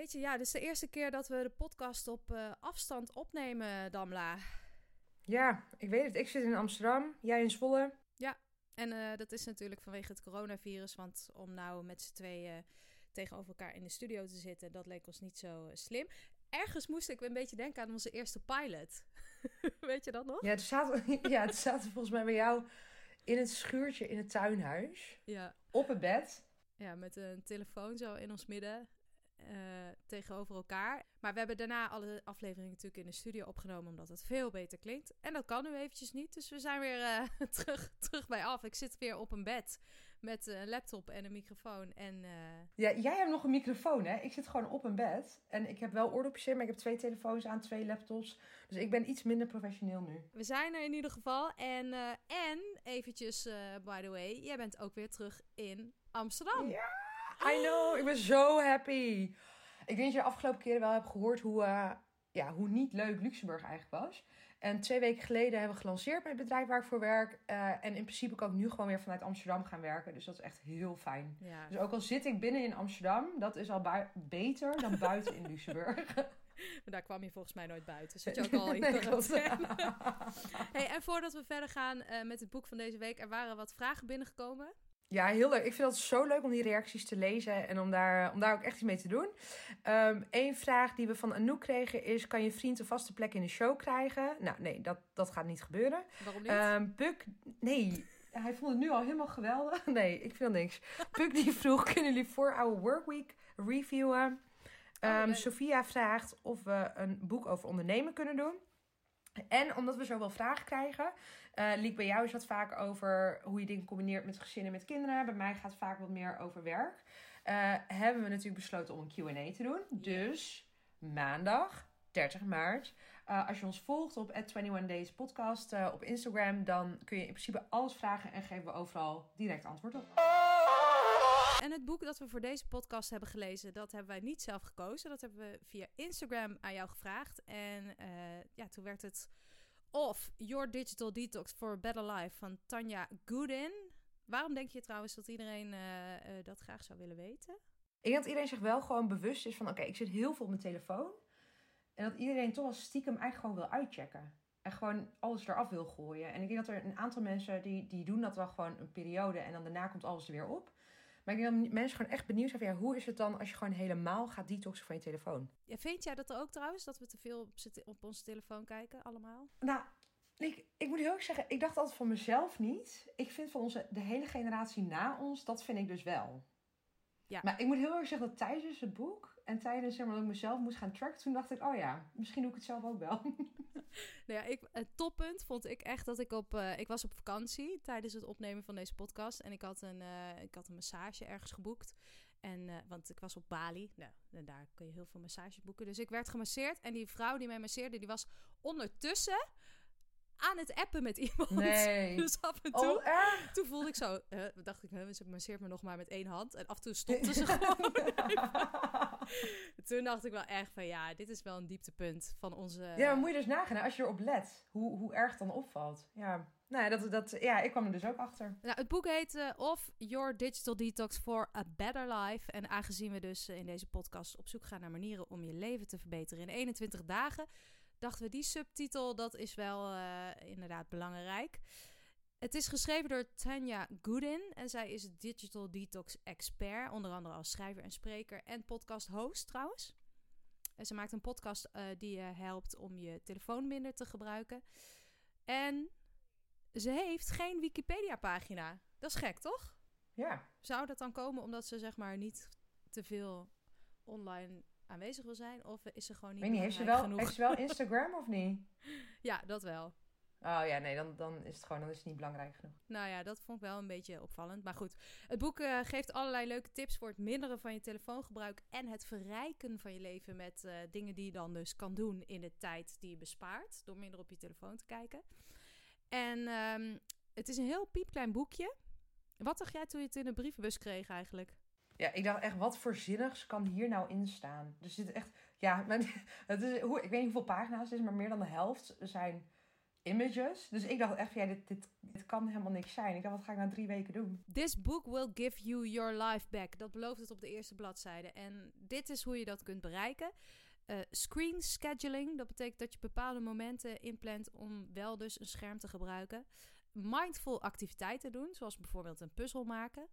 Jeetje, ja, dit is de eerste keer dat we de podcast op uh, afstand opnemen, Damla. Ja, ik weet het. Ik zit in Amsterdam, jij in Zwolle. Ja, en uh, dat is natuurlijk vanwege het coronavirus. Want om nou met z'n tweeën tegenover elkaar in de studio te zitten, dat leek ons niet zo slim. Ergens moest ik een beetje denken aan onze eerste pilot. weet je dat nog? Ja, het zaten, ja, het zaten volgens mij bij jou in het schuurtje in het tuinhuis. Ja. Op het bed. Ja, met een telefoon zo in ons midden. Uh, tegenover elkaar. Maar we hebben daarna alle afleveringen natuurlijk in de studio opgenomen, omdat het veel beter klinkt. En dat kan nu eventjes niet, dus we zijn weer uh, terug, terug bij af. Ik zit weer op een bed met een laptop en een microfoon. En, uh... Ja, jij hebt nog een microfoon, hè? Ik zit gewoon op een bed. En ik heb wel oordopjes in, maar ik heb twee telefoons aan, twee laptops. Dus ik ben iets minder professioneel nu. We zijn er in ieder geval. En, en eventjes, by the way, jij bent ook weer terug in Amsterdam. Ja! I know, ik ben zo happy. Ik denk dat je de afgelopen keren wel hebt gehoord hoe, uh, ja, hoe niet leuk Luxemburg eigenlijk was. En twee weken geleden hebben we gelanceerd met het bedrijf waar ik voor werk. Uh, en in principe kan ik nu gewoon weer vanuit Amsterdam gaan werken. Dus dat is echt heel fijn. Ja. Dus ook al zit ik binnen in Amsterdam, dat is al beter dan buiten in Luxemburg. Maar daar kwam je volgens mij nooit buiten. Zit je ook al in nee, hey, En voordat we verder gaan uh, met het boek van deze week, er waren wat vragen binnengekomen. Ja, heel leuk. Ik vind het zo leuk om die reacties te lezen en om daar, om daar ook echt iets mee te doen. Um, Eén vraag die we van Anouk kregen is: kan je vriend een vaste plek in de show krijgen? Nou, nee, dat, dat gaat niet gebeuren. Waarom niet? Um, Puk, nee. Hij vond het nu al helemaal geweldig. Nee, ik vind niks. Puk die vroeg: kunnen jullie voor our workweek reviewen? Um, oh, Sophia vraagt of we een boek over ondernemen kunnen doen. En omdat we zoveel vragen krijgen, uh, liep bij jou is wat vaak over hoe je dingen combineert met gezinnen met kinderen. Bij mij gaat het vaak wat meer over werk. Uh, hebben we natuurlijk besloten om een QA te doen. Dus maandag 30 maart. Uh, als je ons volgt op 21 Days Podcast uh, op Instagram, dan kun je in principe alles vragen en geven we overal direct antwoord op. En het boek dat we voor deze podcast hebben gelezen, dat hebben wij niet zelf gekozen. Dat hebben we via Instagram aan jou gevraagd. En uh, ja, toen werd het of Your Digital Detox for a Better Life van Tanja Goodin. Waarom denk je trouwens dat iedereen uh, uh, dat graag zou willen weten? Ik denk dat iedereen zich wel gewoon bewust is van... oké, ik zit heel veel op mijn telefoon. En dat iedereen toch als stiekem eigenlijk gewoon wil uitchecken. En gewoon alles eraf wil gooien. En ik denk dat er een aantal mensen die, die doen dat wel gewoon een periode... en dan daarna komt alles er weer op... Maar ik denk dat mensen gewoon echt benieuwd zijn van ja, hoe is het dan als je gewoon helemaal gaat detoxen van je telefoon? Ja, vind jij dat ook trouwens, dat we te veel op, op onze telefoon kijken allemaal? Nou, ik, ik moet heel erg zeggen, ik dacht altijd van mezelf niet. Ik vind van onze, de hele generatie na ons, dat vind ik dus wel. Ja. Maar ik moet heel erg zeggen dat tijdens het boek en tijdens zeg maar, dat ik mezelf moest gaan tracken, toen dacht ik, oh ja, misschien doe ik het zelf ook wel. nou ja, ik, het toppunt vond ik echt dat ik op, uh, ik was op vakantie tijdens het opnemen van deze podcast en ik had een, uh, ik had een massage ergens geboekt. En, uh, want ik was op Bali, nou, en daar kun je heel veel massages boeken. Dus ik werd gemasseerd en die vrouw die mij masseerde, die was ondertussen aan het appen met iemand. Nee. Dus af en toe, oh, toen voelde ik zo, uh, dacht ik, ze masseert me nog maar met één hand. En af en toe stopte ze gewoon. toen dacht ik wel echt van, ja, dit is wel een dieptepunt van onze... Ja, maar moet je dus nagaan, als je erop let, hoe, hoe erg dan opvalt. Ja. Nou, dat, dat, ja, ik kwam er dus ook achter. Nou, het boek heet uh, Of Your Digital Detox for a Better Life. En aangezien we dus in deze podcast op zoek gaan naar manieren om je leven te verbeteren in 21 dagen dachten we die subtitel, dat is wel uh, inderdaad belangrijk. Het is geschreven door Tanya Goodin en zij is digital detox expert, onder andere als schrijver en spreker en podcast host trouwens. En ze maakt een podcast uh, die je helpt om je telefoon minder te gebruiken. En ze heeft geen Wikipedia pagina. Dat is gek, toch? Ja. Zou dat dan komen omdat ze zeg maar niet te veel online aanwezig wil zijn? Of is ze gewoon niet Weet niet, heeft ze wel, genoeg? Heeft ze wel Instagram of niet? Ja, dat wel. Oh ja, nee, dan, dan is het gewoon dan is het niet belangrijk genoeg. Nou ja, dat vond ik wel een beetje opvallend. Maar goed, het boek uh, geeft allerlei leuke tips voor het minderen van je telefoongebruik en het verrijken van je leven met uh, dingen die je dan dus kan doen in de tijd die je bespaart door minder op je telefoon te kijken. En um, het is een heel piepklein boekje. Wat dacht jij toen je het in de brievenbus kreeg eigenlijk? Ja, ik dacht echt, wat voor zinnigs kan hier nou in staan? Er zit echt, ja, het is, hoe, ik weet niet hoeveel pagina's het is, maar meer dan de helft zijn images. Dus ik dacht echt, ja, dit, dit, dit kan helemaal niks zijn. Ik dacht, wat ga ik na drie weken doen? This book will give you your life back. Dat belooft het op de eerste bladzijde. En dit is hoe je dat kunt bereiken. Uh, screen scheduling, dat betekent dat je bepaalde momenten inplant om wel dus een scherm te gebruiken. Mindful activiteiten doen, zoals bijvoorbeeld een puzzel maken.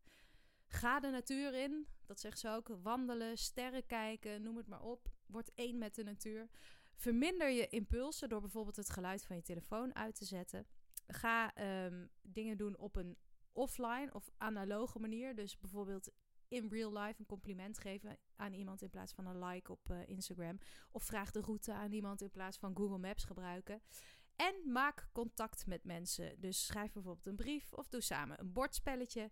Ga de natuur in, dat zegt ze ook. Wandelen, sterren kijken, noem het maar op. Word één met de natuur. Verminder je impulsen door bijvoorbeeld het geluid van je telefoon uit te zetten. Ga um, dingen doen op een offline of analoge manier. Dus bijvoorbeeld in real life een compliment geven aan iemand in plaats van een like op uh, Instagram. Of vraag de route aan iemand in plaats van Google Maps gebruiken. En maak contact met mensen. Dus schrijf bijvoorbeeld een brief of doe samen een bordspelletje.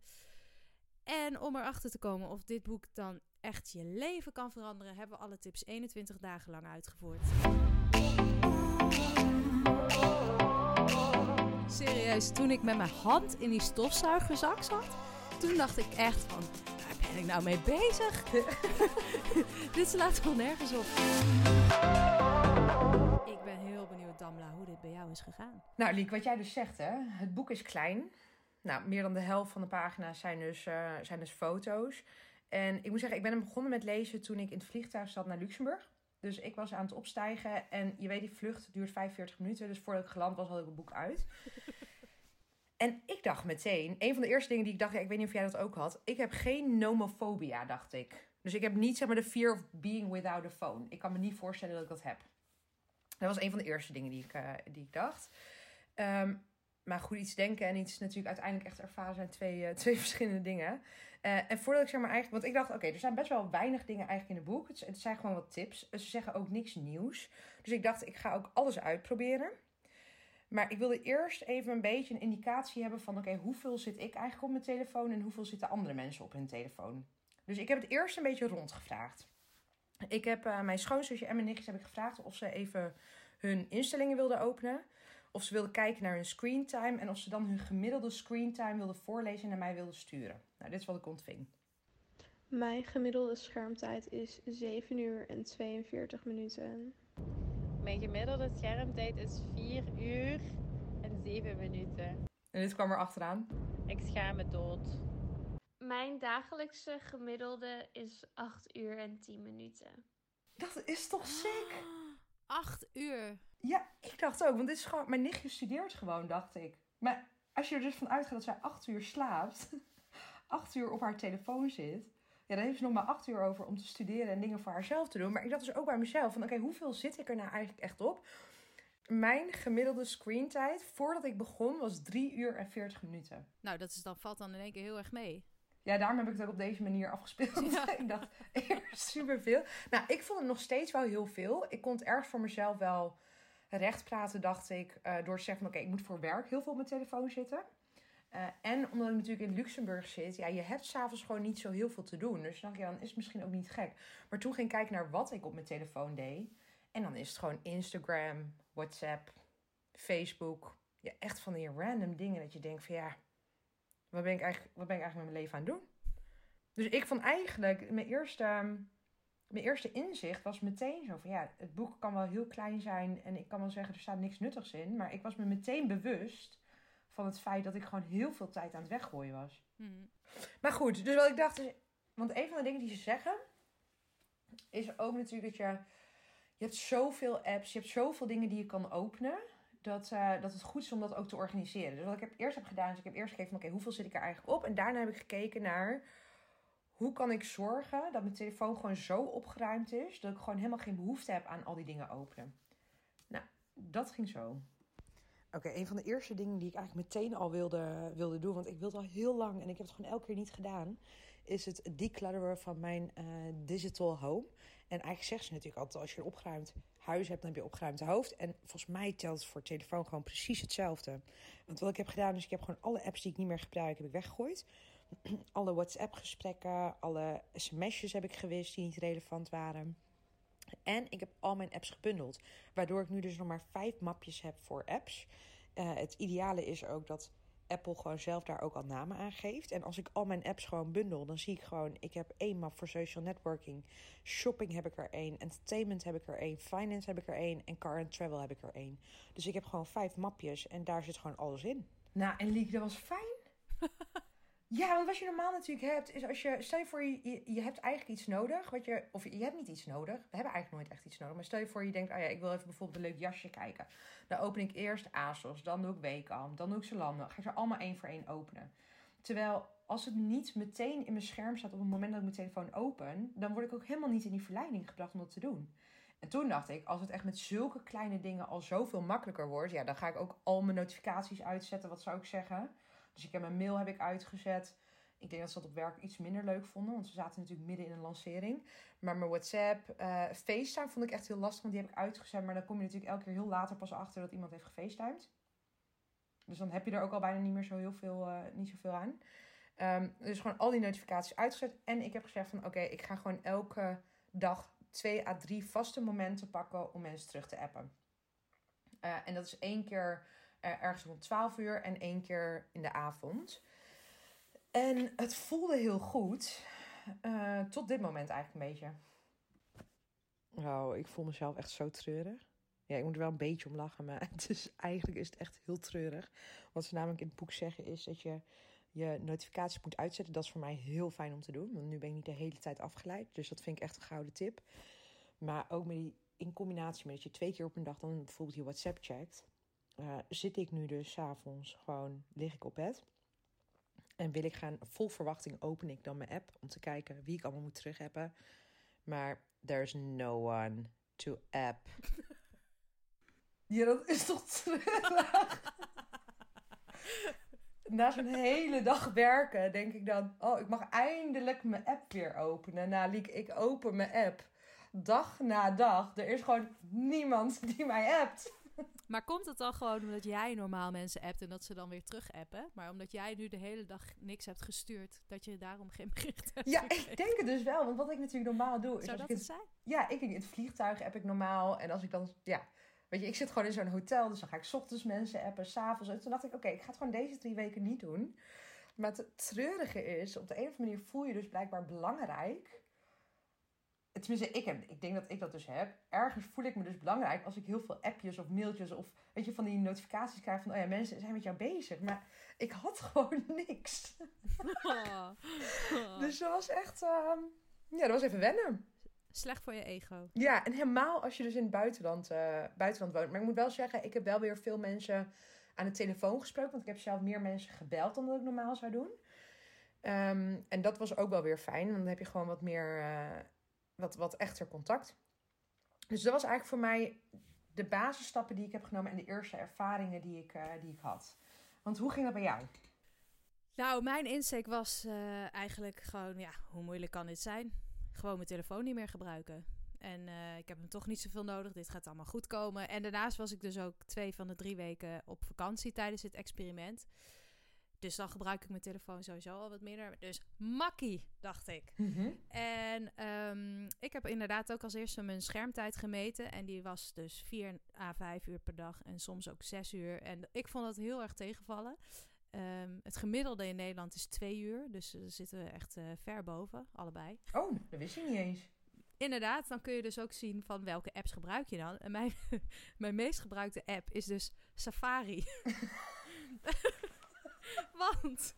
En om erachter te komen of dit boek dan echt je leven kan veranderen, hebben we alle tips 21 dagen lang uitgevoerd. Serieus, toen ik met mijn hand in die stofzuigerzak zat, toen dacht ik echt van, waar ben ik nou mee bezig? dit slaat gewoon nergens op. Ik ben heel benieuwd, Damla, hoe dit bij jou is gegaan. Nou, Liek, wat jij dus zegt, hè? Het boek is klein. Nou, meer dan de helft van de pagina's zijn dus, uh, zijn dus foto's. En ik moet zeggen, ik ben begonnen met lezen toen ik in het vliegtuig zat naar Luxemburg. Dus ik was aan het opstijgen en je weet, die vlucht duurt 45 minuten. Dus voordat ik geland was, had ik het boek uit. en ik dacht meteen, een van de eerste dingen die ik dacht, ja, ik weet niet of jij dat ook had. Ik heb geen nomofobia, dacht ik. Dus ik heb niet zeg maar de fear of being without a phone. Ik kan me niet voorstellen dat ik dat heb. Dat was een van de eerste dingen die ik, uh, die ik dacht. Um, maar goed, iets denken en iets natuurlijk uiteindelijk echt ervaren zijn twee, uh, twee verschillende dingen. Uh, en voordat ik zeg maar eigenlijk, want ik dacht, oké, er zijn best wel weinig dingen eigenlijk in het boek. Het, zijn gewoon wat tips. Ze zeggen ook niks nieuws. Dus ik dacht, ik ga ook alles uitproberen. Maar ik wilde eerst even een beetje een indicatie hebben van, oké, hoeveel zit ik eigenlijk op mijn telefoon en hoeveel zitten andere mensen op hun telefoon? Dus ik heb het eerst een beetje rondgevraagd. Ik heb uh, mijn schoonzusje en mijn nichtjes heb ik gevraagd of ze even hun instellingen wilden openen of ze wilden kijken naar hun screentime en of ze dan hun gemiddelde screentime wilden voorlezen en naar mij wilden sturen. Nou, dit is wat ik ontving. Mijn gemiddelde schermtijd is 7 uur en 42 minuten. Mijn gemiddelde schermtijd is 4 uur en 7 minuten. En dit kwam er achteraan. Ik schaam me dood. Mijn dagelijkse gemiddelde is 8 uur en 10 minuten. Dat is toch sick? 8 uur. Ja, ik dacht ook. Want dit is gewoon... Mijn nichtje studeert gewoon, dacht ik. Maar als je er dus van uitgaat dat zij acht uur slaapt... acht uur op haar telefoon zit... Ja, dan heeft ze nog maar acht uur over om te studeren en dingen voor haarzelf te doen. Maar ik dacht dus ook bij mezelf van... Oké, hoeveel zit ik er nou eigenlijk echt op? Mijn gemiddelde screentijd voordat ik begon was 3 uur en 40 minuten. Nou, dat is dan, valt dan in één keer heel erg mee. Ja, daarom heb ik het ook op deze manier afgespeeld. Ja. ik dacht, superveel. Nou, ik vond het nog steeds wel heel veel. Ik kon het erg voor mezelf wel recht praten, dacht ik, uh, door te zeggen van oké, ik moet voor werk heel veel op mijn telefoon zitten. Uh, en omdat ik natuurlijk in Luxemburg zit, ja, je hebt s'avonds gewoon niet zo heel veel te doen. Dus dan, ja, dan is het misschien ook niet gek. Maar toen ging ik kijken naar wat ik op mijn telefoon deed. En dan is het gewoon Instagram, WhatsApp, Facebook. Ja, echt van die random dingen dat je denkt van ja, wat ben ik eigenlijk, wat ben ik eigenlijk met mijn leven aan het doen? Dus ik vond eigenlijk mijn eerste mijn eerste inzicht was meteen zo van ja, het boek kan wel heel klein zijn en ik kan wel zeggen er staat niks nuttigs in, maar ik was me meteen bewust van het feit dat ik gewoon heel veel tijd aan het weggooien was. Hmm. Maar goed, dus wat ik dacht is, want een van de dingen die ze zeggen is ook natuurlijk dat je, je hebt zoveel apps, je hebt zoveel dingen die je kan openen. Dat, uh, dat het goed is om dat ook te organiseren. Dus wat ik heb, eerst heb gedaan, is ik heb eerst gekeken van oké, hoeveel zit ik er eigenlijk op? En daarna heb ik gekeken naar hoe kan ik zorgen dat mijn telefoon gewoon zo opgeruimd is dat ik gewoon helemaal geen behoefte heb aan al die dingen openen. Nou, dat ging zo. Oké, een van de eerste dingen die ik eigenlijk meteen al wilde, wilde doen, want ik wilde al heel lang en ik heb het gewoon elke keer niet gedaan, is het declutteren van mijn uh, digital home. En eigenlijk zegt ze natuurlijk altijd, als je een opgeruimd huis hebt, dan heb je opgeruimd hoofd. En volgens mij telt het voor telefoon gewoon precies hetzelfde. Want wat ik heb gedaan, is ik heb gewoon alle apps die ik niet meer gebruik, heb ik weggegooid. alle WhatsApp-gesprekken, alle sms'jes heb ik gewist die niet relevant waren. En ik heb al mijn apps gebundeld. Waardoor ik nu dus nog maar vijf mapjes heb voor apps. Uh, het ideale is ook dat Apple gewoon zelf daar ook al namen aan geeft. En als ik al mijn apps gewoon bundel, dan zie ik gewoon... ik heb één map voor social networking. Shopping heb ik er één. Entertainment heb ik er één. Finance heb ik er één. En car and travel heb ik er één. Dus ik heb gewoon vijf mapjes en daar zit gewoon alles in. Nou, en Liek, dat was fijn. Ja, want wat je normaal natuurlijk hebt, is als je, stel je voor je, je, hebt eigenlijk iets nodig, wat je, of je hebt niet iets nodig, we hebben eigenlijk nooit echt iets nodig, maar stel je voor je denkt, oh ja, ik wil even bijvoorbeeld een leuk jasje kijken. Dan open ik eerst ASOS, dan doe ik Weekamp, dan doe ik Zalando, ga ik ze allemaal één voor één openen. Terwijl als het niet meteen in mijn scherm staat op het moment dat ik mijn telefoon open, dan word ik ook helemaal niet in die verleiding gebracht om dat te doen. En toen dacht ik, als het echt met zulke kleine dingen al zoveel makkelijker wordt, ja, dan ga ik ook al mijn notificaties uitzetten, wat zou ik zeggen. Dus ik heb mijn mail heb ik uitgezet. Ik denk dat ze dat op werk iets minder leuk vonden, want ze zaten natuurlijk midden in een lancering. Maar mijn WhatsApp, uh, FaceTime vond ik echt heel lastig, want die heb ik uitgezet. Maar dan kom je natuurlijk elke keer heel later pas achter dat iemand heeft gefacetimed. Dus dan heb je er ook al bijna niet meer zo heel veel, uh, niet zoveel aan. Um, dus gewoon al die notificaties uitgezet. En ik heb gezegd van oké, ik ga gewoon elke dag twee à drie vaste momenten pakken om mensen terug te appen. Uh, en dat is één keer ergens rond 12 uur en één keer in de avond. En het voelde heel goed. Uh, tot dit moment eigenlijk een beetje. Oh, ik voel mezelf echt zo treurig. Ja, ik moet er wel een beetje om lachen, maar het is, eigenlijk is het echt heel treurig. Wat ze namelijk in het boek zeggen is dat je je notificaties moet uitzetten. Dat is voor mij heel fijn om te doen, want nu ben ik niet de hele tijd afgeleid. Dus dat vind ik echt een gouden tip. Maar ook met die, in combinatie met dat je twee keer op een dag dan bijvoorbeeld je WhatsApp checkt. Uh, zit ik nu dus s'avonds gewoon, lig ik op bed. En wil ik gaan, vol verwachting open ik dan mijn app om te kijken wie ik allemaal moet terug hebben. Maar there's no one to app. Ja, dat is toch terug. Na zo'n hele dag werken denk ik dan... Oh, ik mag eindelijk mijn app weer openen. Nou, Liek, ik open mijn app. Dag na dag. Er is gewoon niemand die mij appt. Maar komt het dan gewoon omdat jij normaal mensen appt en dat ze dan weer terug appen? Maar omdat jij nu de hele dag niks hebt gestuurd, dat je daarom geen bericht hebt? Ja, ik denk het dus wel. Want wat ik natuurlijk normaal doe. Is Zou dat het zijn? Ja, ik denk in het vliegtuig app ik normaal. En als ik dan, ja, weet je, ik zit gewoon in zo'n hotel. Dus dan ga ik ochtends mensen appen, s'avonds. En toen dacht ik, oké, ik ga het gewoon deze drie weken niet doen. Maar het treurige is, op de een of andere manier voel je dus blijkbaar belangrijk Tenminste, ik, heb, ik denk dat ik dat dus heb. Ergens voel ik me dus belangrijk als ik heel veel appjes of mailtjes of weet je, van die notificaties krijg van, oh ja, mensen zijn met jou bezig. Maar ik had gewoon niks. dus dat was echt, uh, ja, dat was even wennen. Slecht voor je ego. Ja, en helemaal als je dus in het buitenland, uh, buitenland woont. Maar ik moet wel zeggen, ik heb wel weer veel mensen aan de telefoon gesproken. Want ik heb zelf meer mensen gebeld dan dat ik normaal zou doen. Um, en dat was ook wel weer fijn. Want dan heb je gewoon wat meer... Uh, wat, wat echter contact. Dus dat was eigenlijk voor mij de basisstappen die ik heb genomen en de eerste ervaringen die ik, uh, die ik had. Want hoe ging dat bij jou? Nou, mijn insteek was uh, eigenlijk gewoon, ja, hoe moeilijk kan dit zijn? Gewoon mijn telefoon niet meer gebruiken. En uh, ik heb hem toch niet zoveel nodig. Dit gaat allemaal goed komen. En daarnaast was ik dus ook twee van de drie weken op vakantie tijdens het experiment. Dus dan gebruik ik mijn telefoon sowieso al wat minder. Dus makkie, dacht ik. Mm-hmm. En um, ik heb inderdaad ook als eerste mijn schermtijd gemeten. En die was dus 4 à 5 uur per dag en soms ook 6 uur. En ik vond dat heel erg tegenvallen. Um, het gemiddelde in Nederland is 2 uur. Dus daar zitten we echt uh, ver boven, allebei. Oh, dat wist je niet eens. Inderdaad, dan kun je dus ook zien van welke apps gebruik je dan. En mijn, mijn meest gebruikte app is dus Safari. Want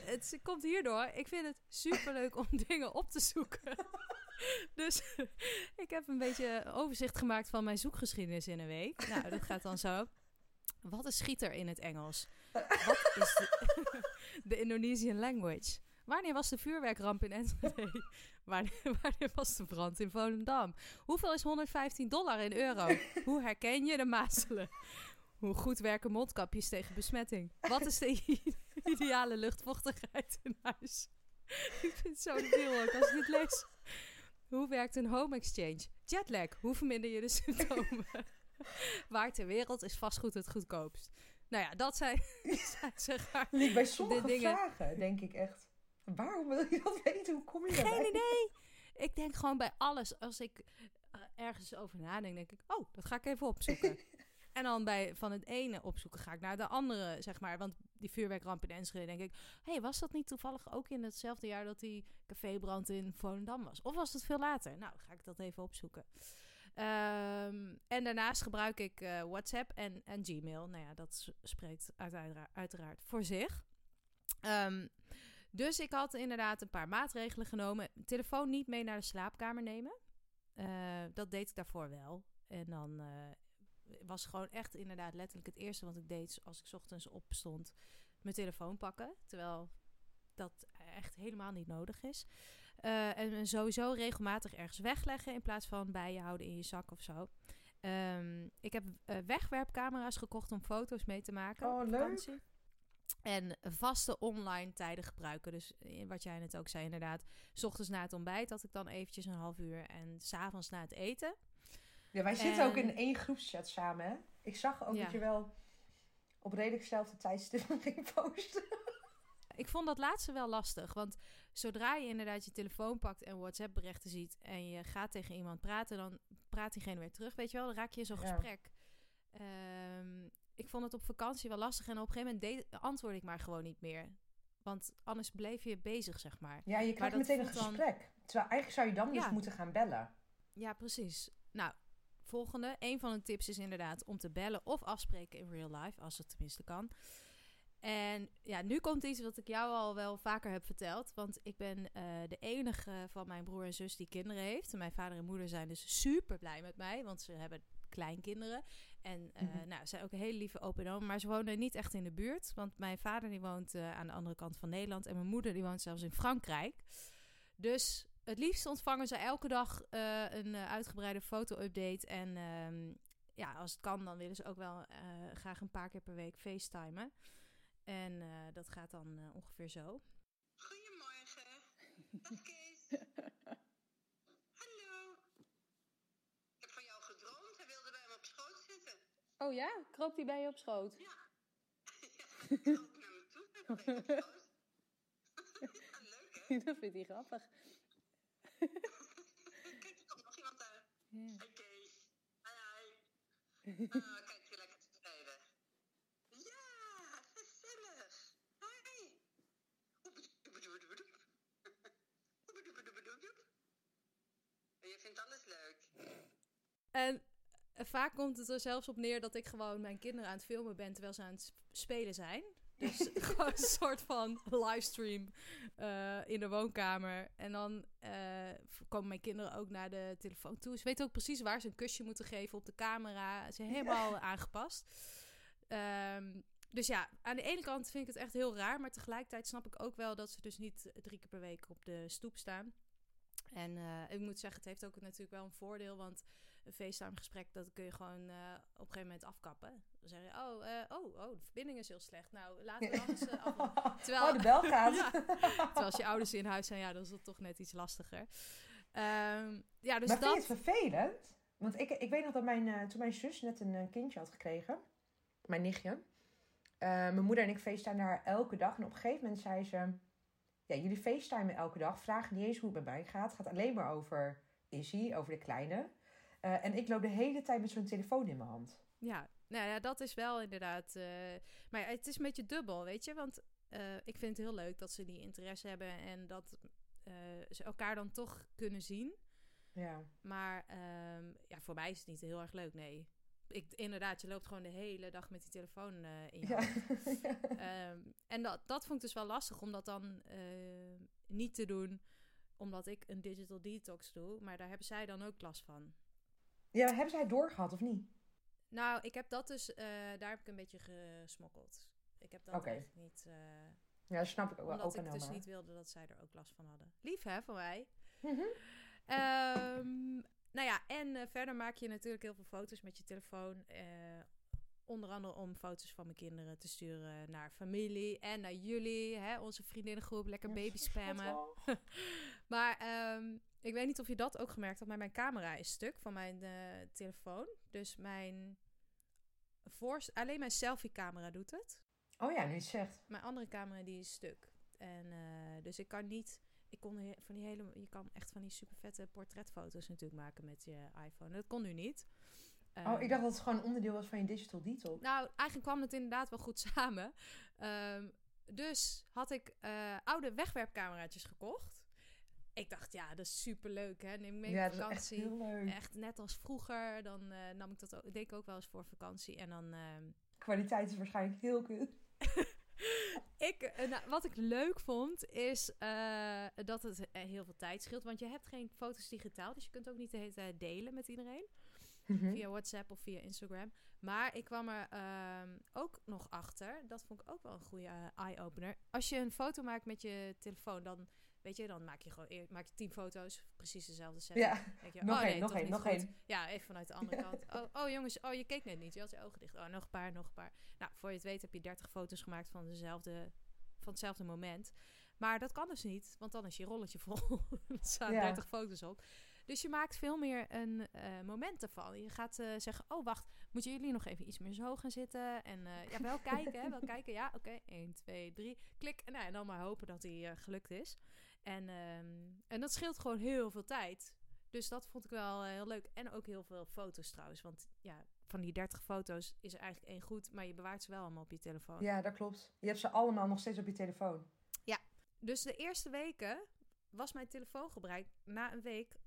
het komt hierdoor. Ik vind het super leuk om dingen op te zoeken. dus ik heb een beetje overzicht gemaakt van mijn zoekgeschiedenis in een week. Nou, dat gaat dan zo. Wat is schieter in het Engels? Wat is de, de Indonesian language? Wanneer was de vuurwerkramp in Enschede? Wanneer, wanneer, was de brand in Volendam? Hoeveel is 115 dollar in euro? Hoe herken je de mazelen? Hoe goed werken mondkapjes tegen besmetting? Wat is de ideale luchtvochtigheid in huis? ik vind het zo debiel ook als ik dit lees. Hoe werkt een home exchange? Jetlag. Hoe verminder je de symptomen? Waar ter wereld is vastgoed het goedkoopst? Nou ja, dat zijn, zijn zeg maar... Liek bij sommige dingen. vragen, denk ik echt. Waarom wil je dat weten? Hoe kom je Geen daarbij? idee. Ik denk gewoon bij alles. Als ik uh, ergens over nadenk, denk ik... Oh, dat ga ik even opzoeken. En dan bij van het ene opzoeken ga ik naar de andere, zeg maar. Want die vuurwerkramp in Enschede, denk ik... hé, hey, was dat niet toevallig ook in hetzelfde jaar dat die cafébrand in Volendam was? Of was het veel later? Nou, ga ik dat even opzoeken. Ehm, en daarnaast gebruik ik eh, WhatsApp en, en Gmail. Nou ja, dat spreekt uiteraard, voor zich. Ehm, dus ik had inderdaad een paar maatregelen genomen. Telefoon niet mee naar de slaapkamer nemen. Uh, dat deed ik daarvoor wel. En dan uh, was gewoon echt inderdaad letterlijk het eerste wat ik deed als ik ochtends opstond. Mijn telefoon pakken. Terwijl dat echt helemaal niet nodig is. Uh, en sowieso regelmatig ergens wegleggen in plaats van bij je houden in je zak of zo. Um, ik heb uh, wegwerpcamera's gekocht om foto's mee te maken. Oh, leuk. En vaste online tijden gebruiken. Dus wat jij net ook zei, inderdaad. S ochtends na het ontbijt had ik dan eventjes een half uur. En s'avonds na het eten. Ja, wij zitten ook in één groepschat samen, hè? Ik zag ook ja. dat je wel op redelijk dezelfde tijdstip ging posten. Ik vond dat laatste wel lastig. Want zodra je inderdaad je telefoon pakt en WhatsApp berichten ziet... en je gaat tegen iemand praten, dan praat diegene weer terug. Weet je wel, dan raak je in zo'n ja. gesprek. Um, ik vond het op vakantie wel lastig. En op een gegeven moment deed, antwoordde ik maar gewoon niet meer. Want anders bleef je bezig, zeg maar. Ja, je krijgt meteen een gesprek. Dan... Terwijl eigenlijk zou je dan ja. dus moeten gaan bellen. Ja, precies. Nou, volgende. Een van de tips is inderdaad om te bellen of afspreken in real life. Als het tenminste kan. En ja, nu komt iets wat ik jou al wel vaker heb verteld. Want ik ben uh, de enige van mijn broer en zus die kinderen heeft. En mijn vader en moeder zijn dus super blij met mij. Want ze hebben kleinkinderen. En uh, mm-hmm. nou, ze zijn ook een hele lieve open en maar ze wonen niet echt in de buurt. Want mijn vader die woont uh, aan de andere kant van Nederland en mijn moeder die woont zelfs in Frankrijk. Dus het liefst ontvangen ze elke dag uh, een uitgebreide foto-update. En um, ja, als het kan, dan willen ze ook wel graag een paar keer per week facetimen. En dat gaat dan ongeveer zo. Goedemorgen, dag Kees. Oh ja? Kroop die bij je op schoot? Ja. ja, die kroop naar me toe. En bij op schoot. ja, leuk hè? Dat vindt hij grappig. Kijk, er komt nog iemand aan. Ja. Hey Kees. Hi. Oh, kijk, je lekker tevreden. Ja, gezellig. Hi. Je vindt alles leuk. En vaak komt het er zelfs op neer dat ik gewoon mijn kinderen aan het filmen ben terwijl ze aan het spelen zijn. Dus gewoon een soort van livestream uh, in de woonkamer. En dan uh, komen mijn kinderen ook naar de telefoon toe. Ze weten ook precies waar ze een kusje moeten geven op de camera. Ze zijn helemaal ja. aangepast. Um, dus ja, aan de ene kant vind ik het echt heel raar. Maar tegelijkertijd snap ik ook wel dat ze dus niet drie keer per week op de stoep staan. En uh, ik moet zeggen, het heeft ook natuurlijk wel een voordeel. Want een FaceTime gesprek, dat kun je gewoon uh, op een gegeven moment afkappen. Dan zeg je, oh, uh, oh, oh, de verbinding is heel slecht. Nou, laten we anders uh, af. Terwijl, oh, de bel gaat. ja, terwijl als je ouders in huis zijn, ja, dan is het toch net iets lastiger. Um, ja, dus maar dat... vind je het vervelend? Want ik, ik weet nog dat mijn, toen mijn zus net een kindje had gekregen, mijn nichtje. mijn moeder en ik FaceTime haar elke dag. En op een gegeven moment zei ze, ja, jullie FaceTime elke dag. Vragen niet eens hoe het bij mij gaat. Het gaat alleen maar over Izzy, over de kleine. Uh, en ik loop de hele tijd met zo'n telefoon in mijn hand. Ja, nou ja, dat is wel inderdaad. Uh, maar het is een beetje dubbel, weet je? Want uh, ik vind het heel leuk dat ze die interesse hebben en dat ze elkaar dan toch kunnen zien. Ja. Maar um, ja, voor mij is het niet heel erg leuk, nee. Ik, inderdaad, je loopt gewoon de hele dag met die telefoon in je hand. Ja. um, en dat, dat vond ik dus wel lastig om dat dan niet te doen, omdat ik een digital detox doe. Maar daar hebben zij dan ook last van. Ja, hebben zij het doorgehad of niet? Nou, ik heb dat dus, uh, daar heb ik een beetje gesmokkeld. Ik heb dat okay. echt niet... Uh, ja, dat snap ik ook wel. Omdat ik dus niet wilde dat zij er ook last van hadden. Lief hè, van mij. Mm -hmm. um, nou ja, en uh, verder maak je natuurlijk heel veel foto's met je telefoon. onder andere om foto's van mijn kinderen te sturen naar familie en naar jullie, hè, onze vriendinnengroep. Lekker baby spammen. maar um, ik weet niet of je dat ook gemerkt hebt, maar mijn camera is stuk van mijn uh, telefoon. Dus mijn voor, alleen mijn selfie-camera doet het. Oh ja, nu zegt. Mijn andere camera die is stuk. En uh, dus ik kan niet. Ik kon van die hele. Je kan echt van die super vette portretfoto's natuurlijk maken met je iPhone. Dat kon nu niet. oh, ik dacht dat het gewoon onderdeel was van je digital detox. Nou, eigenlijk kwam het inderdaad wel goed samen. Ehm, dus had ik eh, oude wegwerpcameraatjes gekocht. Ik dacht, ja, dat is super leuk, hè? Neem ik mee ja, op dat is echt vakantie. heel leuk. Echt net als vroeger. Dan eh, nam ik dat ook, deed ik ook wel eens voor vakantie. En dan. ehm, Kwaliteit is waarschijnlijk heel kut. ik, eh, nou, wat ik leuk vond, is eh, dat het heel veel tijd scheelt. Want je hebt geen foto's digitaal. Dus je kunt ook niet de hele tijd delen met iedereen. Mhm. Via WhatsApp of via Instagram. Maar ik kwam er ehm, ook nog achter. Dat vond ik ook wel een goede eye-opener. Als je een foto maakt met je telefoon, dan weet je, dan maak je gewoon maak je tien foto's, precies dezelfde set. Ja, Denk je, nog oh, één, nee, nog één, nog één. Ja, even vanuit de andere kant. Oh, oh jongens, oh je keek net niet. Je had je ogen dicht. Oh, nog een paar, nog een paar. Nou, voor je het weet heb je 30 foto's gemaakt van, dezelfde, van hetzelfde moment. Maar dat kan dus niet, want dan is je rolletje vol. er staan Ja. 30 foto's op. Dus je maakt veel meer een eh, moment ervan. Je gaat eh, zeggen, oh wacht, moeten jullie nog even iets meer zo gaan zitten? En eh, ja, wel kijken, hè, wel kijken. Ja, oké, 1, 2, 3, klik. En, nou, en dan maar hopen dat die gelukt is. En, ehm, en dat scheelt gewoon heel veel tijd. Dus dat vond ik wel eh, heel leuk. En ook heel veel foto's trouwens. Want ja, van die 30 foto's is er eigenlijk één goed. Maar je bewaart ze wel allemaal op je telefoon. Ja, dat klopt. Je hebt ze allemaal nog steeds op je telefoon. Dus de eerste weken was mijn telefoongebruik na een week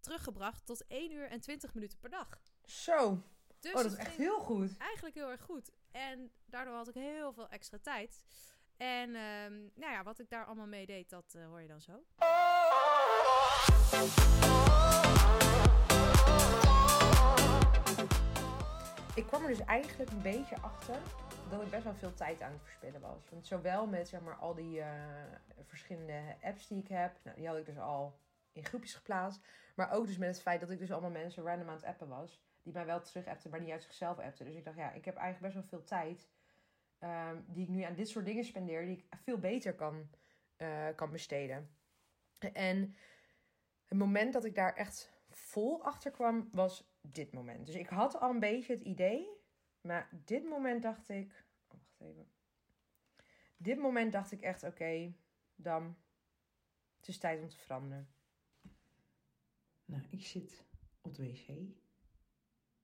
teruggebracht tot 1 uur en 20 minuten per dag. Zo. Dus oh, dat het is echt heel goed. eigenlijk heel erg goed. En daardoor had ik heel veel extra tijd. En ehm, nou ja, wat ik daar allemaal mee deed, dat eh, hoor je dan zo. Ik kwam er dus eigenlijk een beetje achter dat ik best wel veel tijd aan het verspillen was. Want zowel met zeg maar, al die eh, verschillende apps die ik heb, nou, die had ik dus al in groepjes geplaatst. Maar ook dus met het feit dat ik dus allemaal mensen random aan het appen was. Die mij wel terug appten, maar niet uit zichzelf appten. Dus ik dacht, ja, ik heb eigenlijk best wel veel tijd. Ehm, die ik nu aan dit soort dingen spendeer, die ik veel beter kan, eh, kan besteden. En het moment dat ik daar echt vol achter kwam, was dit moment. Dus ik had al een beetje het idee. Maar dit moment dacht ik. Oh, wacht even. Dit moment dacht ik echt: oké, dan. Het is tijd om te veranderen. Nou, ik zit op de wc.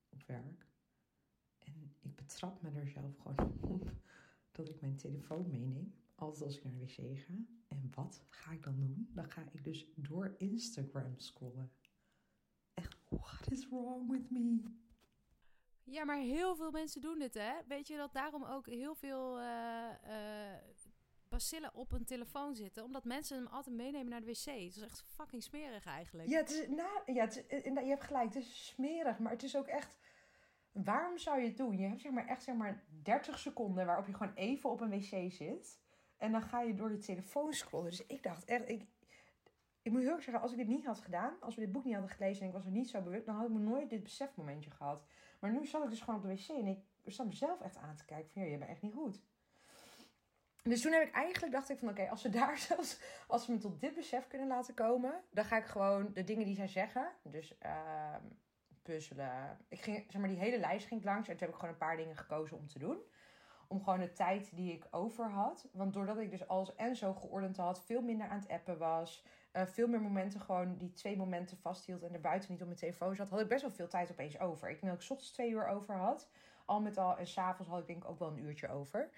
Op werk. En ik betrap me er zelf gewoon op dat ik mijn telefoon meeneem. Altijd als ik naar de wc ga. En wat ga ik dan doen? Dan ga ik dus door Instagram scrollen. Echt, what is wrong with me? Ja, maar heel veel mensen doen dit, hè? Weet je dat daarom ook heel veel eh, eh, bacillen op een telefoon zitten? Omdat mensen hem altijd meenemen naar de wc. Het is echt fucking smerig eigenlijk. Ja, het is, nou, ja het is, inderdaad, je hebt gelijk. Het is smerig, maar het is ook echt. Waarom zou je het doen? Je hebt zeg maar echt zeg maar 30 seconden waarop je gewoon even op een wc zit. En dan ga je door je telefoon scrollen. Dus ik dacht echt, ik, ik moet heel erg zeggen, als ik dit niet had gedaan, als we dit boek niet hadden gelezen en ik was er niet zo bewust, dan had ik me nooit dit besefmomentje gehad. Maar nu zat ik dus gewoon op de wc en ik zat mezelf echt aan te kijken van, ja, je bent echt niet goed. Dus toen heb ik eigenlijk, dacht ik van, oké, als ze daar zelfs, als ze me tot dit besef kunnen laten komen, dan ga ik gewoon de dingen die zij zeggen, dus ehm, puzzelen. Ik ging, zeg maar, die hele lijst ging langs en toen heb ik gewoon een paar dingen gekozen om te doen. Om gewoon de tijd die ik over had. Want doordat ik dus alles en zo geordend had, veel minder aan het appen was. eh, veel meer momenten gewoon die twee momenten vasthield en er buiten niet op mijn telefoon zat. Had ik best wel veel tijd opeens over. Ik denk dat ik 's ochtends twee uur over had. Al met al. En s'avonds had ik denk ik ook wel een uurtje over.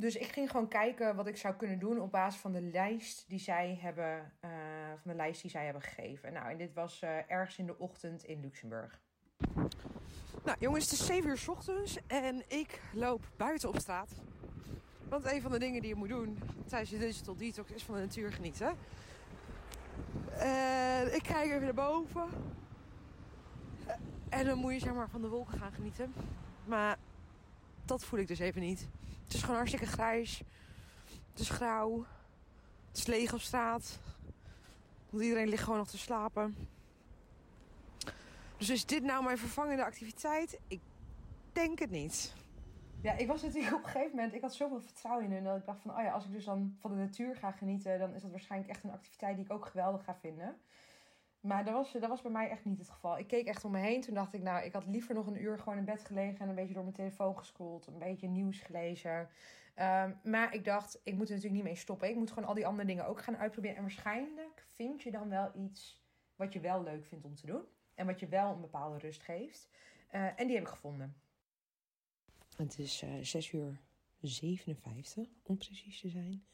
Dus ik ging gewoon kijken wat ik zou kunnen doen op basis van de lijst die zij hebben, eh, van de lijst die zij hebben gegeven. Nou, en dit was eh, ergens in de ochtend in Luxemburg. Nou, jongens, het is 7 uur 's ochtends en ik loop buiten op straat. Want een van de dingen die je moet doen tijdens je digital detox is van de natuur genieten. En ik kijk even naar boven. En dan moet je zeg maar van de wolken gaan genieten. Maar dat voel ik dus even niet. Het is gewoon hartstikke grijs. Het is grauw. Het is leeg op straat. Want iedereen ligt gewoon nog te slapen. Dus is dit nou mijn vervangende activiteit? Ik denk het niet. Ja, ik was natuurlijk op een gegeven moment, ik had zoveel vertrouwen in hun dat ik dacht van, oh ja, als ik dus dan van de natuur ga genieten, dan is dat waarschijnlijk echt een activiteit die ik ook geweldig ga vinden. Maar dat was, dat was bij mij echt niet het geval. Ik keek echt om me heen. Toen dacht ik, nou, ik had liever nog een uur gewoon in bed gelegen en een beetje door mijn telefoon gescrolld. Een beetje nieuws gelezen. Ehm, maar ik dacht, ik moet er natuurlijk niet mee stoppen. Ik moet gewoon al die andere dingen ook gaan uitproberen. En waarschijnlijk vind je dan wel iets wat je wel leuk vindt om te doen. En wat je wel een bepaalde rust geeft. Eh, en die heb ik gevonden. Het is eh 6 uur 57, om precies te zijn.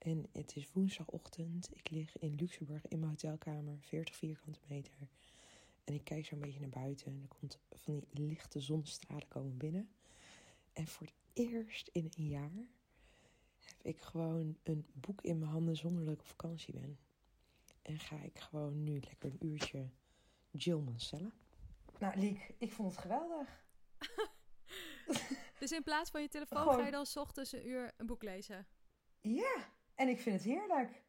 En het is woensdagochtend. Ik lig in Luxemburg in mijn hotelkamer, 40 vierkante meter. En ik kijk zo'n beetje naar buiten. En er komt van die lichte zonnestralen komen binnen. En voor het eerst in een jaar heb ik gewoon een boek in mijn handen zonder dat ik op vakantie ben. En ga ik gewoon nu lekker een uurtje Jill Mancella. Nou, Liek, ik vond het geweldig. Dus in plaats van je telefoon Gewoon- ga je dan 's ochtends een uur een boek lezen. Ja, en ik vind het heerlijk.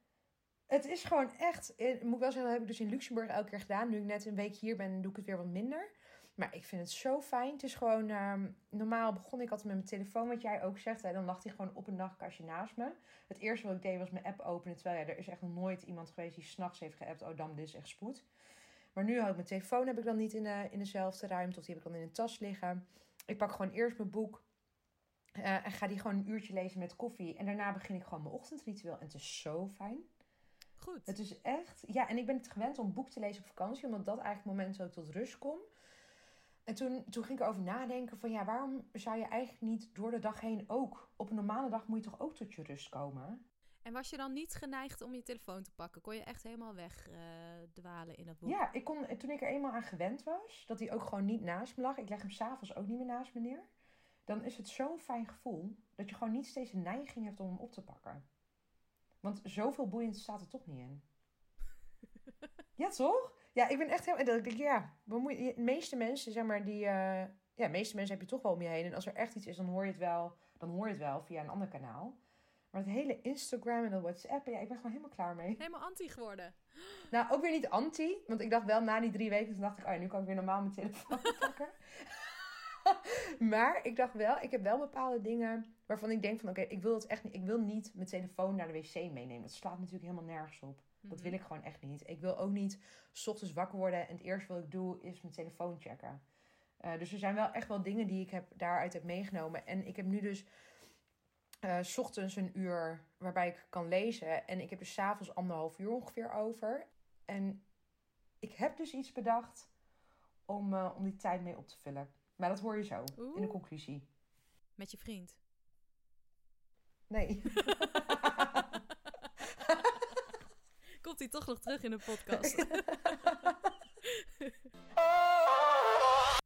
Het is gewoon echt, eh, moet wel zeggen, dat heb ik dus in Luxemburg elke keer gedaan. Nu ik net een week hier ben, doe ik het weer wat minder. Maar ik vind het zo fijn. Het is gewoon, ehm, normaal begon ik altijd met mijn telefoon, wat jij ook zegt. Hè, dan lag hij gewoon op een nachtkastje naast me. Het eerste wat ik deed was mijn app openen. Terwijl ja, er is echt nooit iemand geweest die s'nachts heeft geappt. Oh, dan dit is echt spoed. Maar nu had ik mijn telefoon heb ik dan niet in, de, in dezelfde ruimte. Of die heb ik dan in een tas liggen. Ik pak gewoon eerst mijn boek. Eh, en ga die gewoon een uurtje lezen met koffie. En daarna begin ik gewoon mijn ochtendritueel. En het is zo fijn. Goed. Het is echt... Ja, en ik ben het gewend om boek te lezen op vakantie. Omdat dat eigenlijk het moment ik tot rust kom. En toen, toen ging ik erover nadenken van... Ja, waarom zou je eigenlijk niet door de dag heen ook... Op een normale dag moet je toch ook tot je rust komen? En was je dan niet geneigd om je telefoon te pakken? Kon je echt helemaal wegdwalen dwalen in dat boek? Ja, ik kon, toen ik er eenmaal aan gewend was... Dat hij ook gewoon niet naast me lag. Ik leg hem s'avonds ook niet meer naast me neer. Dan is het zo'n fijn gevoel... Dat je gewoon niet steeds een neiging hebt om hem op te pakken. Want zoveel boeiend staat er toch niet in. Ja, toch? Ja, ik ben echt heel... en Dat ik denk, ja, de meeste mensen, zeg maar, die... eh, ja, de meeste mensen heb je toch wel om je heen. En als er echt iets is, dan hoor je het wel, dan hoor je het wel via een ander kanaal. Maar het hele Instagram en dat WhatsApp, ja, ik ben gewoon helemaal klaar mee. Helemaal anti geworden. Nou, ook weer niet anti. Want ik dacht wel na die drie weken, toen dacht ik, oh ja, nu kan ik weer normaal mijn telefoon pakken. maar ik dacht wel, ik heb wel bepaalde dingen waarvan ik denk van, oké, ik wil het echt niet. Ik wil niet mijn telefoon naar de wc meenemen. Dat slaat natuurlijk helemaal nergens op. Dat Mhm. wil ik gewoon echt niet. Ik wil ook niet 's ochtends wakker worden en het eerste wat ik doe is mijn telefoon checken. Eh, dus er zijn wel echt wel dingen die ik heb, daaruit heb meegenomen. En ik heb nu dus eh, 's ochtends een uur waarbij ik kan lezen. En ik heb dus 's avonds anderhalf uur ongeveer over. En ik heb dus iets bedacht om, eh, om die tijd mee op te vullen. Maar dat hoor je zo in de conclusie. Met je vriend. Nee. Komt hij toch nog terug in de podcast?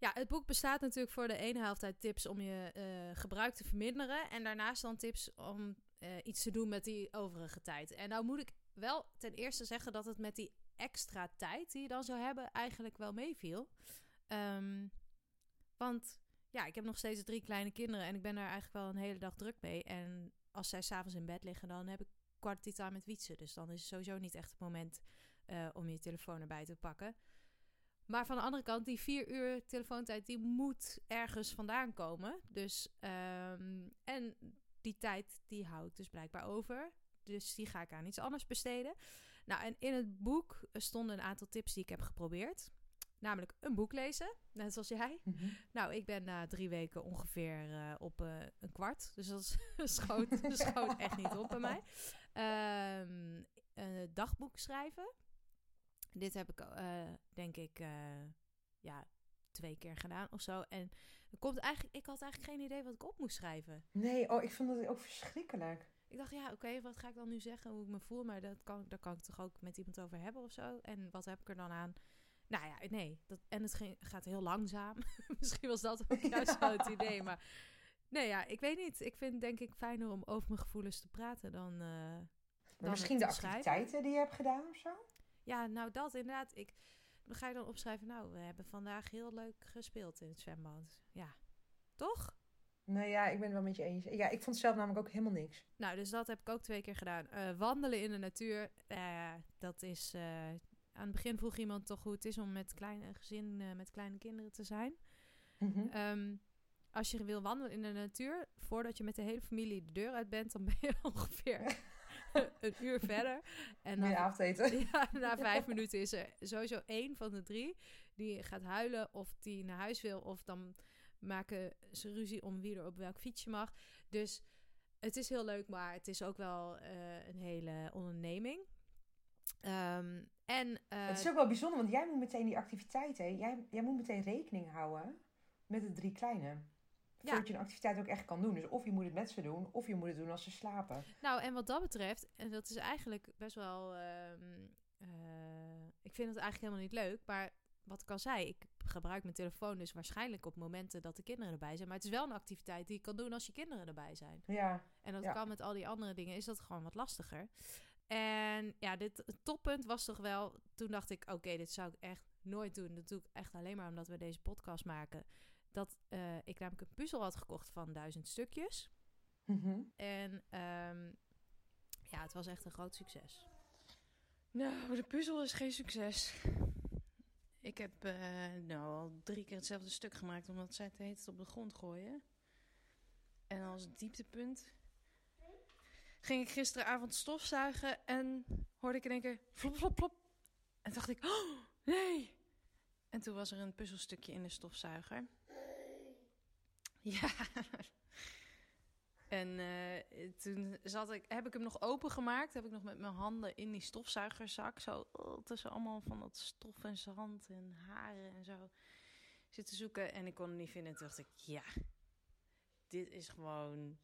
ja, het boek bestaat natuurlijk voor de ene helft uit tips om je eh, gebruik te verminderen. En daarnaast dan tips om eh, iets te doen met die overige tijd. En nou moet ik wel ten eerste zeggen dat het met die extra tijd die je dan zou hebben eigenlijk wel meeviel. Ehm, want ja, ik heb nog steeds drie kleine kinderen en ik ben daar eigenlijk wel een hele dag druk mee. En als zij s'avonds in bed liggen, dan heb ik quality time met Wietse. Dus dan is het sowieso niet echt het moment eh, om je telefoon erbij te pakken. Maar van de andere kant, die vier uur telefoontijd, die moet ergens vandaan komen. Dus, ehm, en die tijd, die houdt dus blijkbaar over. Dus die ga ik aan iets anders besteden. Nou, en in het boek stonden een aantal tips die ik heb geprobeerd. Namelijk een boek lezen, net zoals jij. Mhm. Nou, ik ben na drie weken ongeveer eh, op eh, een kwart. Dus dat is- schoot, schoot echt niet op bij mij. Ehm, een dagboek schrijven. Dit heb ik, eh, denk ik, eh, ja, twee keer gedaan of zo. En er komt eigenlijk, ik had eigenlijk geen idee wat ik op moest schrijven. Nee, oh, ik vond dat ook verschrikkelijk. Ik dacht, ja, oké, wat ga ik dan nu zeggen, hoe ik me voel? Maar dat kan, daar kan ik toch ook met iemand over hebben of zo? En wat heb ik er dan aan? Nou ja, nee. Dat, en het ging- gaat heel langzaam. Misschien was dat ook juist wel het idee. Maar nee, ja, ik weet niet. Ik vind het denk ik fijner om over mijn gevoelens te praten dan... eh, Maar Dan misschien de schrijven? activiteiten die je hebt gedaan of zo? ja, nou dat inderdaad. Ik, dan ga je dan opschrijven, nou, we hebben vandaag heel leuk gespeeld in het zwembad. Ja, toch? Nee, ja, ik ben het wel met je eens. Ja, ik vond zelf namelijk ook helemaal niks. Nou, dus dat heb ik ook twee keer gedaan. Eh, wandelen in de natuur, eh, dat is... aan het begin vroeg iemand toch hoe het is om met kleine gezin, eh, met kleine kinderen te zijn. Mhm. Ehm, als je wil wandelen in de natuur, voordat je met de hele familie de deur uit bent, dan ben je ongeveer een uur verder. En dan, avondeten. ja, na vijf minuten is er sowieso één van de drie die gaat huilen of die naar huis wil. Of dan maken ze ruzie om wie er op welk fietsje mag. Dus het is heel leuk, maar het is ook wel eh, een hele onderneming. Ehm, En eh, het is ook wel bijzonder, want jij moet meteen die activiteiten, jij, jij moet meteen rekening houden met de drie kleine. Voordat je een activiteit ook echt kan doen. Dus of je moet het met ze doen, of je moet het doen als ze slapen. Nou, en wat dat betreft, en dat is eigenlijk best wel. ehm, eh, ik vind het eigenlijk helemaal niet leuk. Maar wat ik al zei, ik gebruik mijn telefoon dus waarschijnlijk op momenten dat de kinderen erbij zijn. Maar het is wel een activiteit die je kan doen als je kinderen erbij zijn. Ja. En dat Ja. kan met al die andere dingen, is dat gewoon wat lastiger. En ja, dit het toppunt was toch wel. Toen dacht ik, oké, dit zou ik echt nooit doen. Dat doe ik echt alleen maar omdat we deze podcast maken. Dat eh, ik namelijk een puzzel had gekocht van duizend stukjes. Mhm. En ehm, ja, het was echt een groot succes. Nou, de puzzel is geen succes. Ik heb eh, nou al drie keer hetzelfde stuk gemaakt, omdat zij het heet op de grond gooien. En als dieptepunt ging ik gisteravond stofzuigen en hoorde ik in één keer flop, flop, flop. En dacht ik, oh, nee! En toen was er een puzzelstukje in de stofzuiger. Ja. En eh, toen zat ik, heb ik hem nog opengemaakt. Heb ik nog met mijn handen in die stofzuigerzak. Zo oh, tussen allemaal van dat stof en zand en haren en zo zitten zoeken. En ik kon hem niet vinden. En toen dacht ik, ja, dit is gewoon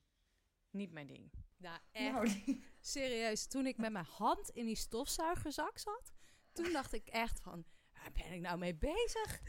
niet mijn ding. Nou, echt Nou, serieus. Toen ik met mijn hand in die stofzuigerzak zat, toen dacht ik echt van, waar ben ik nou mee bezig?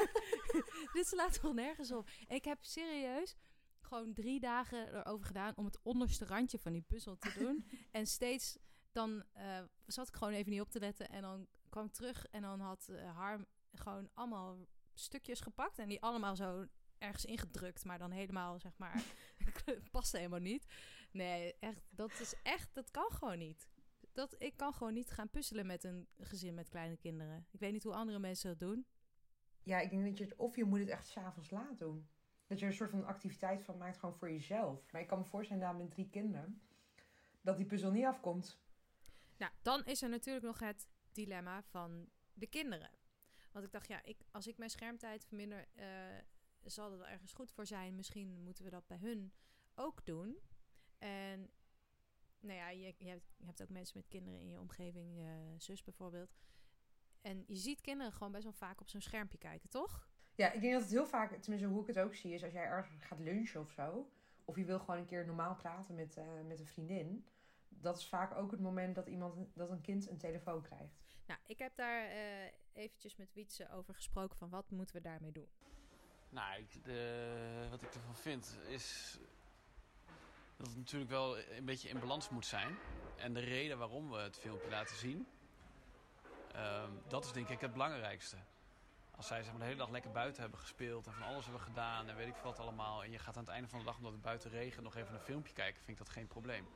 Dit slaat toch nergens op. Ik heb serieus gewoon drie dagen erover gedaan om het onderste randje van die puzzel te doen. en steeds dan eh, zat ik gewoon even niet op te letten. En dan kwam ik terug en dan had eh, Harm gewoon allemaal stukjes gepakt. En die allemaal zo ergens ingedrukt. Maar dan helemaal, zeg maar, paste helemaal niet. Nee, echt, dat is echt, dat kan gewoon niet. Dat, ik kan gewoon niet gaan puzzelen met een gezin met kleine kinderen. Ik weet niet hoe andere mensen dat doen. Ja, ik denk dat je het, of je moet het echt s'avonds laat doen. Dat je er een soort van activiteit van maakt, gewoon voor jezelf. Maar ik kan me voorstellen, daar met drie kinderen, dat die puzzel niet afkomt. Nou, dan is er natuurlijk nog het dilemma van de kinderen. Want ik dacht, ja, ik, als ik mijn schermtijd verminder, eh, zal dat wel ergens goed voor zijn. Misschien moeten we dat bij hun ook doen. En nou ja, je, je, hebt, je hebt ook mensen met kinderen in je omgeving, je zus bijvoorbeeld. En je ziet kinderen gewoon best wel vaak op zo'n schermpje kijken, toch? Ja, ik denk dat het heel vaak, tenminste hoe ik het ook zie, is als jij ergens gaat lunchen of zo. Of je wil gewoon een keer normaal praten met, eh, met een vriendin. Dat is vaak ook het moment dat iemand, dat een kind een telefoon krijgt. Nou, ik heb daar eh, eventjes met Wietse over gesproken van wat moeten we daarmee doen. Nou, ik, de, wat ik ervan vind is dat het natuurlijk wel een beetje in balans moet zijn. En de reden waarom we het filmpje laten zien, ehm, dat is denk ik het belangrijkste. Als zij zeg maar, de hele dag lekker buiten hebben gespeeld en van alles hebben gedaan en weet ik veel wat allemaal. En je gaat aan het einde van de dag, omdat het buiten regent, nog even een filmpje kijken, vind ik dat geen probleem.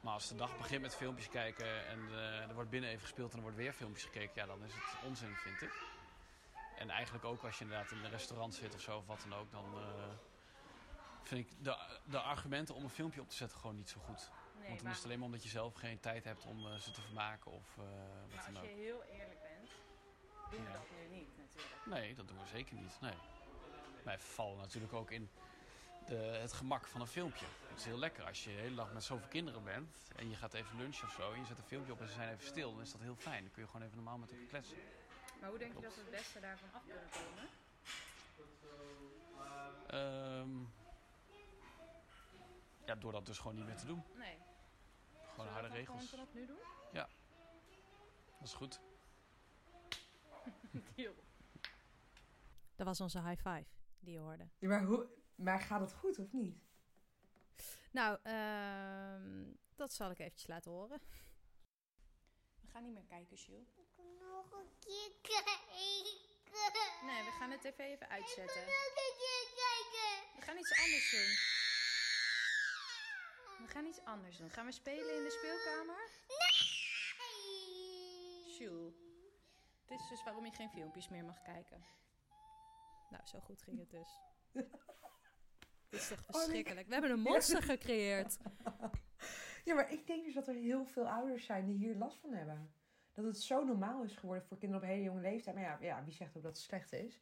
Maar als de dag begint met filmpjes kijken en eh, er wordt binnen even gespeeld en er wordt weer filmpjes gekeken, ja, dan is het onzin, vind ik. En eigenlijk ook als je inderdaad in een restaurant zit of zo of wat dan ook, dan eh, vind ik de, de argumenten om een filmpje op te zetten gewoon niet zo goed. Want dan is het alleen maar omdat je zelf geen tijd hebt om eh, ze te vermaken of eh, wat dan ook. heel eerlijk bent, doen we dat nu niet natuurlijk. Nee, dat doen we zeker niet. Nee. Wij vallen natuurlijk ook in de, het gemak van een filmpje. Het is heel lekker als je de hele dag met zoveel kinderen bent en je gaat even lunchen of zo en je zet een filmpje op en ze zijn even stil, dan is dat heel fijn. Dan kun je gewoon even normaal met elkaar kletsen. Maar hoe denk je dat we het beste daarvan af kunnen komen? Ehm, ja, door dat dus gewoon niet meer te doen. Nee. Gewoon harde regels. Gewoon nu doen? Dat is goed. Deal. Dat was onze high five die je hoorde. Ja, maar, hoe, maar gaat het goed of niet? Nou, ehm, dat zal ik eventjes laten horen. We gaan niet meer kijken, Jules. Nog een keer kijken. Nee, we gaan de tv even uitzetten. Nog een keer kijken. We gaan iets anders doen. We gaan iets anders doen. Gaan we spelen in de speelkamer? Jules. Dit is dus waarom je geen filmpjes meer mag kijken. Nou, zo goed ging het dus. Dit is toch nee. verschrikkelijk. We hebben een monster gecreëerd. Ja, maar ik denk dus dat er heel veel ouders zijn die hier last van hebben. Dat het zo normaal is geworden voor kinderen op een hele jonge leeftijd. Maar ja, ja wie zegt ook dat het slecht is?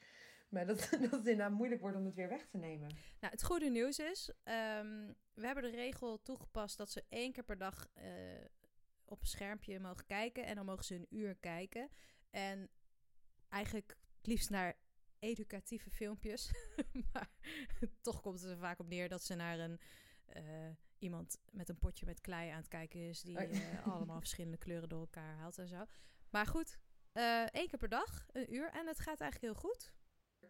Maar dat, dat het inderdaad moeilijk wordt om het weer weg te nemen. Nou, het goede nieuws is, ehm, we hebben de regel toegepast dat ze één keer per dag eh, op een schermpje mogen kijken. En dan mogen ze een uur kijken. En eigenlijk het liefst naar educatieve filmpjes. maar toch komt het er vaak op neer dat ze naar een... eh, iemand met een potje met klei aan het kijken is... die Oh. eh, allemaal verschillende kleuren door elkaar haalt en zo. Maar goed, één keer per dag, een uur. En het gaat eigenlijk heel goed.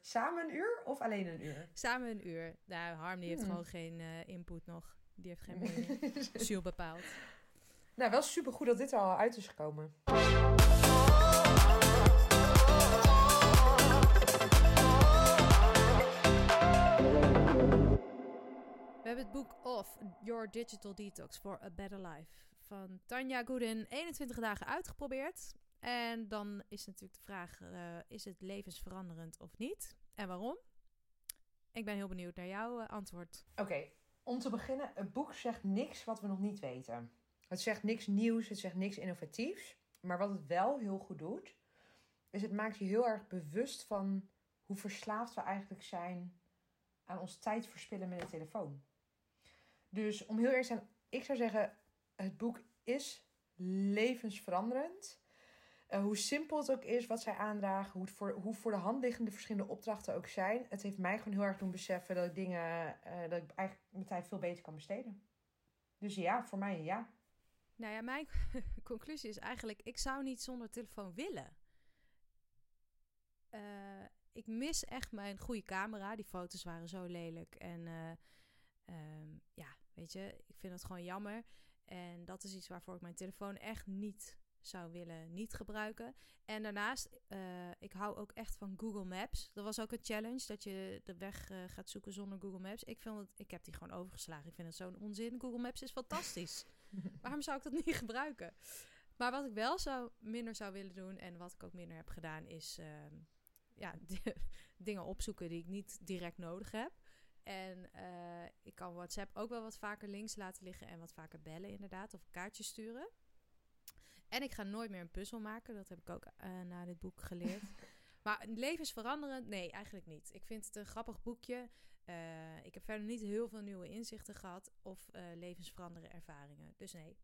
Samen een uur of alleen een uur? Samen een uur. Nou, Harm die heeft Hmm. gewoon geen eh, input nog. Die heeft geen mening. Ziel bepaald. Nou, wel supergoed dat dit er al uit is gekomen. We hebben het boek Off, Your Digital Detox for a Better Life van Tanja Goodin 21 dagen uitgeprobeerd. En dan is natuurlijk de vraag, eh, is het levensveranderend of niet? En waarom? Ik ben heel benieuwd naar jouw eh, antwoord. Oké, om te beginnen, het boek zegt niks wat we nog niet weten. Het zegt niks nieuws, het zegt niks innovatiefs. Maar wat het wel heel goed doet, is het maakt je heel erg bewust van hoe verslaafd we eigenlijk zijn aan ons tijd verspillen met de telefoon. Dus om heel eerlijk te zijn, ik zou zeggen, het boek is levensveranderend. Eh, hoe simpel het ook is, wat zij aandragen, hoe, het voor, hoe voor de hand liggende verschillende opdrachten ook zijn. Het heeft mij gewoon heel erg doen beseffen dat ik dingen, eh, dat ik eigenlijk mijn tijd veel beter kan besteden. Dus ja, voor mij ja. Nou ja, mijn conclusie is eigenlijk, ik zou niet zonder telefoon willen. Eh, ik mis echt mijn goede camera. Die foto's waren zo lelijk. En eh, ehm, ja, weet je, ik vind het gewoon jammer. En dat is iets waarvoor ik mijn telefoon echt niet zou willen niet gebruiken. En daarnaast, eh, ik hou ook echt van Google Maps. Dat was ook een challenge, dat je de weg eh, gaat zoeken zonder Google Maps. Ik, vind het, ik heb die gewoon overgeslagen. Ik vind het zo'n onzin. Google Maps is fantastisch. Waarom zou ik dat niet gebruiken? Maar wat ik wel zou, minder zou willen doen en wat ik ook minder heb gedaan, is ehm, ja, di- dingen opzoeken die ik niet direct nodig heb. En eh, ik kan WhatsApp ook wel wat vaker links laten liggen en wat vaker bellen inderdaad, of kaartjes sturen. En ik ga nooit meer een puzzel maken, dat heb ik ook eh, na dit boek geleerd. maar levensveranderend? Nee, eigenlijk niet. Ik vind het een grappig boekje. Eh, ik heb verder niet heel veel nieuwe inzichten gehad of eh levensveranderende ervaringen. Dus nee.